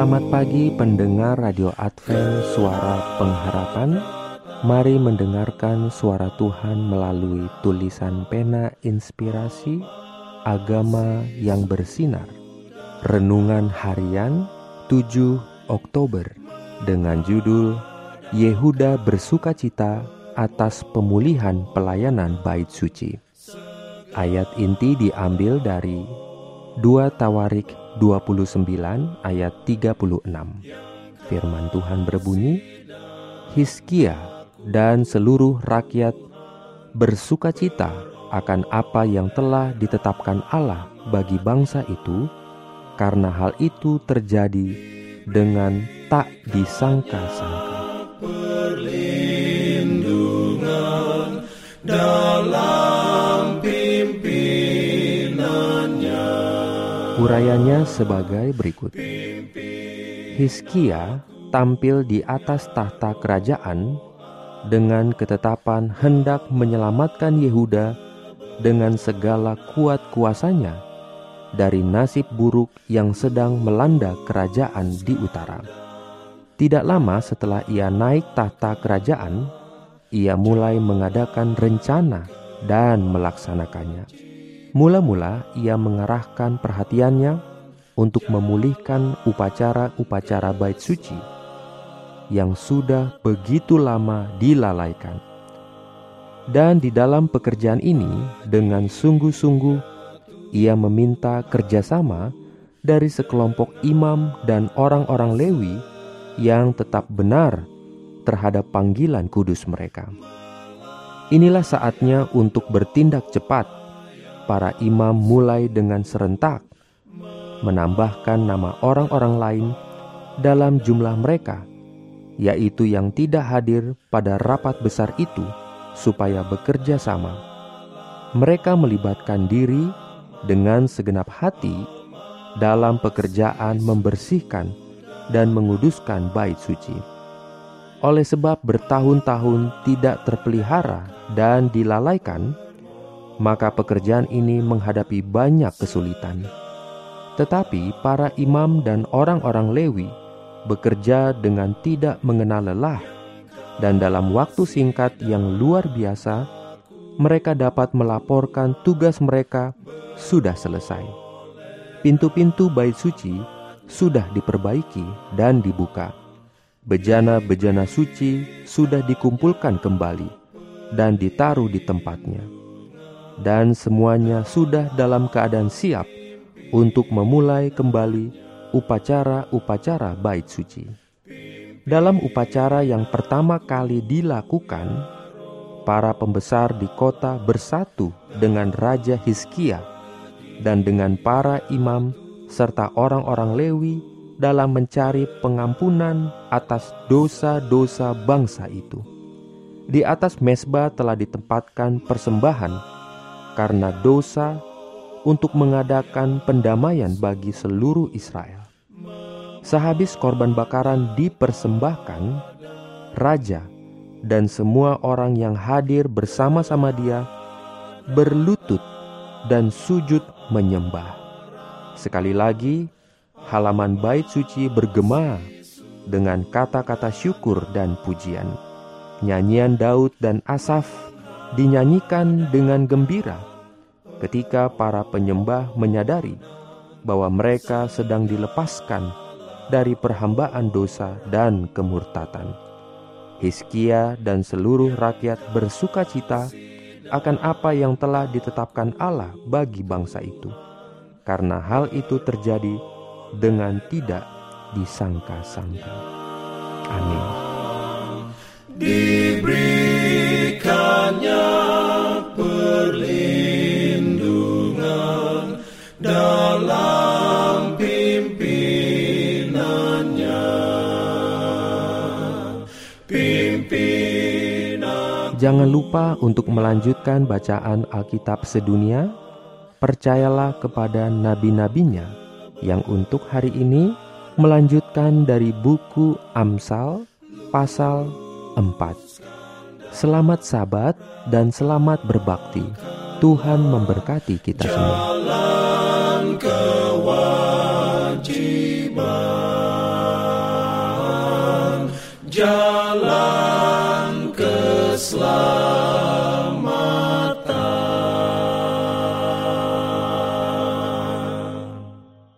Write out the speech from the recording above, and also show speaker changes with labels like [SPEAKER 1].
[SPEAKER 1] Selamat pagi pendengar Radio Advent Suara Pengharapan. Mari mendengarkan suara Tuhan melalui tulisan pena inspirasi Agama yang bersinar. Renungan harian 7 Oktober Dengan judul Yehuda bersukacita atas pemulihan pelayanan bait suci. Ayat inti diambil dari 2 Tawarik 29 ayat 36. Firman Tuhan berbunyi, Hiskia dan seluruh rakyat bersukacita akan apa yang telah ditetapkan Allah bagi bangsa itu, karena hal itu terjadi dengan tak disangka-sangka. Urayanya sebagai berikut. Hiskia tampil di atas tahta kerajaan dengan ketetapan hendak menyelamatkan Yehuda dengan segala kuat kuasanya dari nasib buruk yang sedang melanda kerajaan di utara. Tidak lama setelah ia naik tahta kerajaan, ia mulai mengadakan rencana dan melaksanakannya. Mula-mula ia mengarahkan perhatiannya untuk memulihkan upacara-upacara bait suci yang sudah begitu lama dilalaikan. Dan di dalam pekerjaan ini dengan sungguh-sungguh ia meminta kerjasama dari sekelompok imam dan orang-orang Lewi yang tetap benar terhadap panggilan kudus mereka. Inilah saatnya untuk bertindak cepat para imam mulai dengan serentak menambahkan nama orang-orang lain dalam jumlah mereka, yaitu yang tidak hadir pada rapat besar itu, supaya bekerja sama. Mereka melibatkan diri dengan segenap hati dalam pekerjaan membersihkan dan menguduskan bait suci. Oleh sebab bertahun-tahun tidak terpelihara dan dilalaikan, maka pekerjaan ini menghadapi banyak kesulitan. Tetapi para imam dan orang-orang Lewi bekerja dengan tidak mengenal lelah, dan dalam waktu singkat yang luar biasa, mereka dapat melaporkan tugas mereka sudah selesai. Pintu-pintu bait suci sudah diperbaiki dan dibuka. Bejana-bejana suci sudah dikumpulkan kembali dan ditaruh di tempatnya dan semuanya sudah dalam keadaan siap untuk memulai kembali upacara-upacara bait suci. Dalam upacara yang pertama kali dilakukan, para pembesar di kota bersatu dengan Raja Hizkia dan dengan para imam serta orang-orang Lewi dalam mencari pengampunan atas dosa-dosa bangsa itu. Di atas mesbah telah ditempatkan persembahan karena dosa untuk mengadakan pendamaian bagi seluruh Israel. Sehabis korban bakaran dipersembahkan, raja dan semua orang yang hadir bersama-sama dia berlutut dan sujud menyembah. Sekali lagi, halaman bait suci bergema dengan kata-kata syukur dan pujian. Nyanyian Daud dan Asaf dinyanyikan dengan gembira ketika para penyembah menyadari bahwa mereka sedang dilepaskan dari perhambaan dosa dan kemurtatan. Hizkia dan seluruh rakyat bersuka cita akan apa yang telah ditetapkan Allah bagi bangsa itu, karena hal itu terjadi dengan tidak disangka-sangka. Amin.
[SPEAKER 2] Pimpinannya
[SPEAKER 1] Jangan lupa untuk melanjutkan bacaan Alkitab sedunia. Percayalah kepada nabi-nabinya yang untuk hari ini melanjutkan dari buku Amsal pasal 4. Selamat sabat dan selamat berbakti. Tuhan memberkati kita semua.
[SPEAKER 2] Jalan kewajiban, jalan keselamatan.